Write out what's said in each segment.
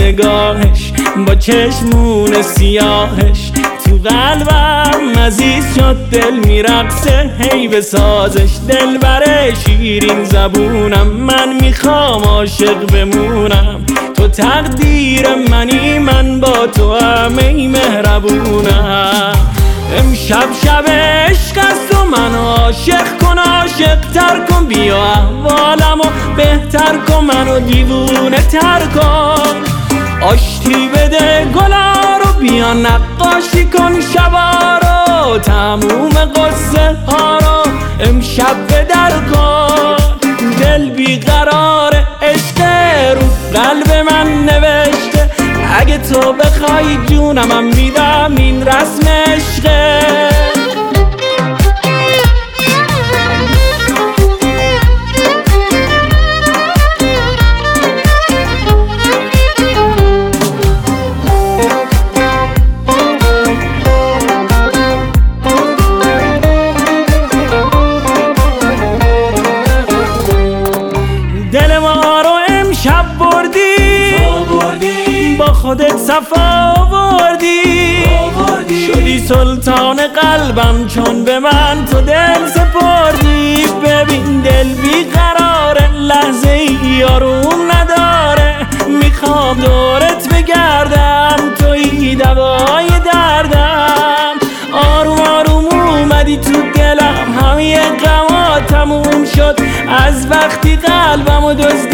نگاهش. با چشمون سیاهش. تو قلبم عزیز شد دل میرقصه هی به سازش. دل بره شیرین زبونم من می‌خوام عاشق بمونم. تو تقدیر منی من با تو همه مهربونم. امشب شب عشق است و من عاشق کن عاشق تر کن. بیا احوالم و بهتر کن منو دیوونه تر کن. آشتی بده گلا رو بیا نقاشی کن شبا رو. تموم قصه ها رو امشب به در کن. تو بخوای جونم میدم این رسم عشقه. خودت صفا آوردی. شدی سلطان قلبم چون به من تو دل سپردی. ببین دل بیقراره لحظه ای آروم نداره. می‌خوام دورت بگردم توی دوای دردم. آروم آروم اومدی تو دلم همه غما تموم شد. از وقتی قلبمو دزدیدی این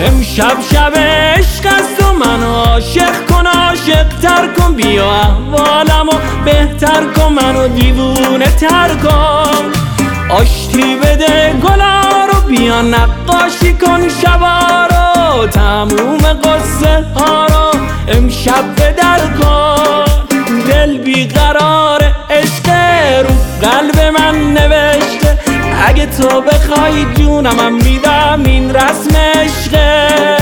امشب شب عشق است و من عاشق کن عاشق تر کن. بیا احوالمو بهتر کن منو دیوونه تر کن. آشتی بده گلا رو بیا نقاشی کن شبا رو. تموم قصه ها رو امشب به در کن. دل بیقرار تو بخوای جونم میدم این رسم عشقه.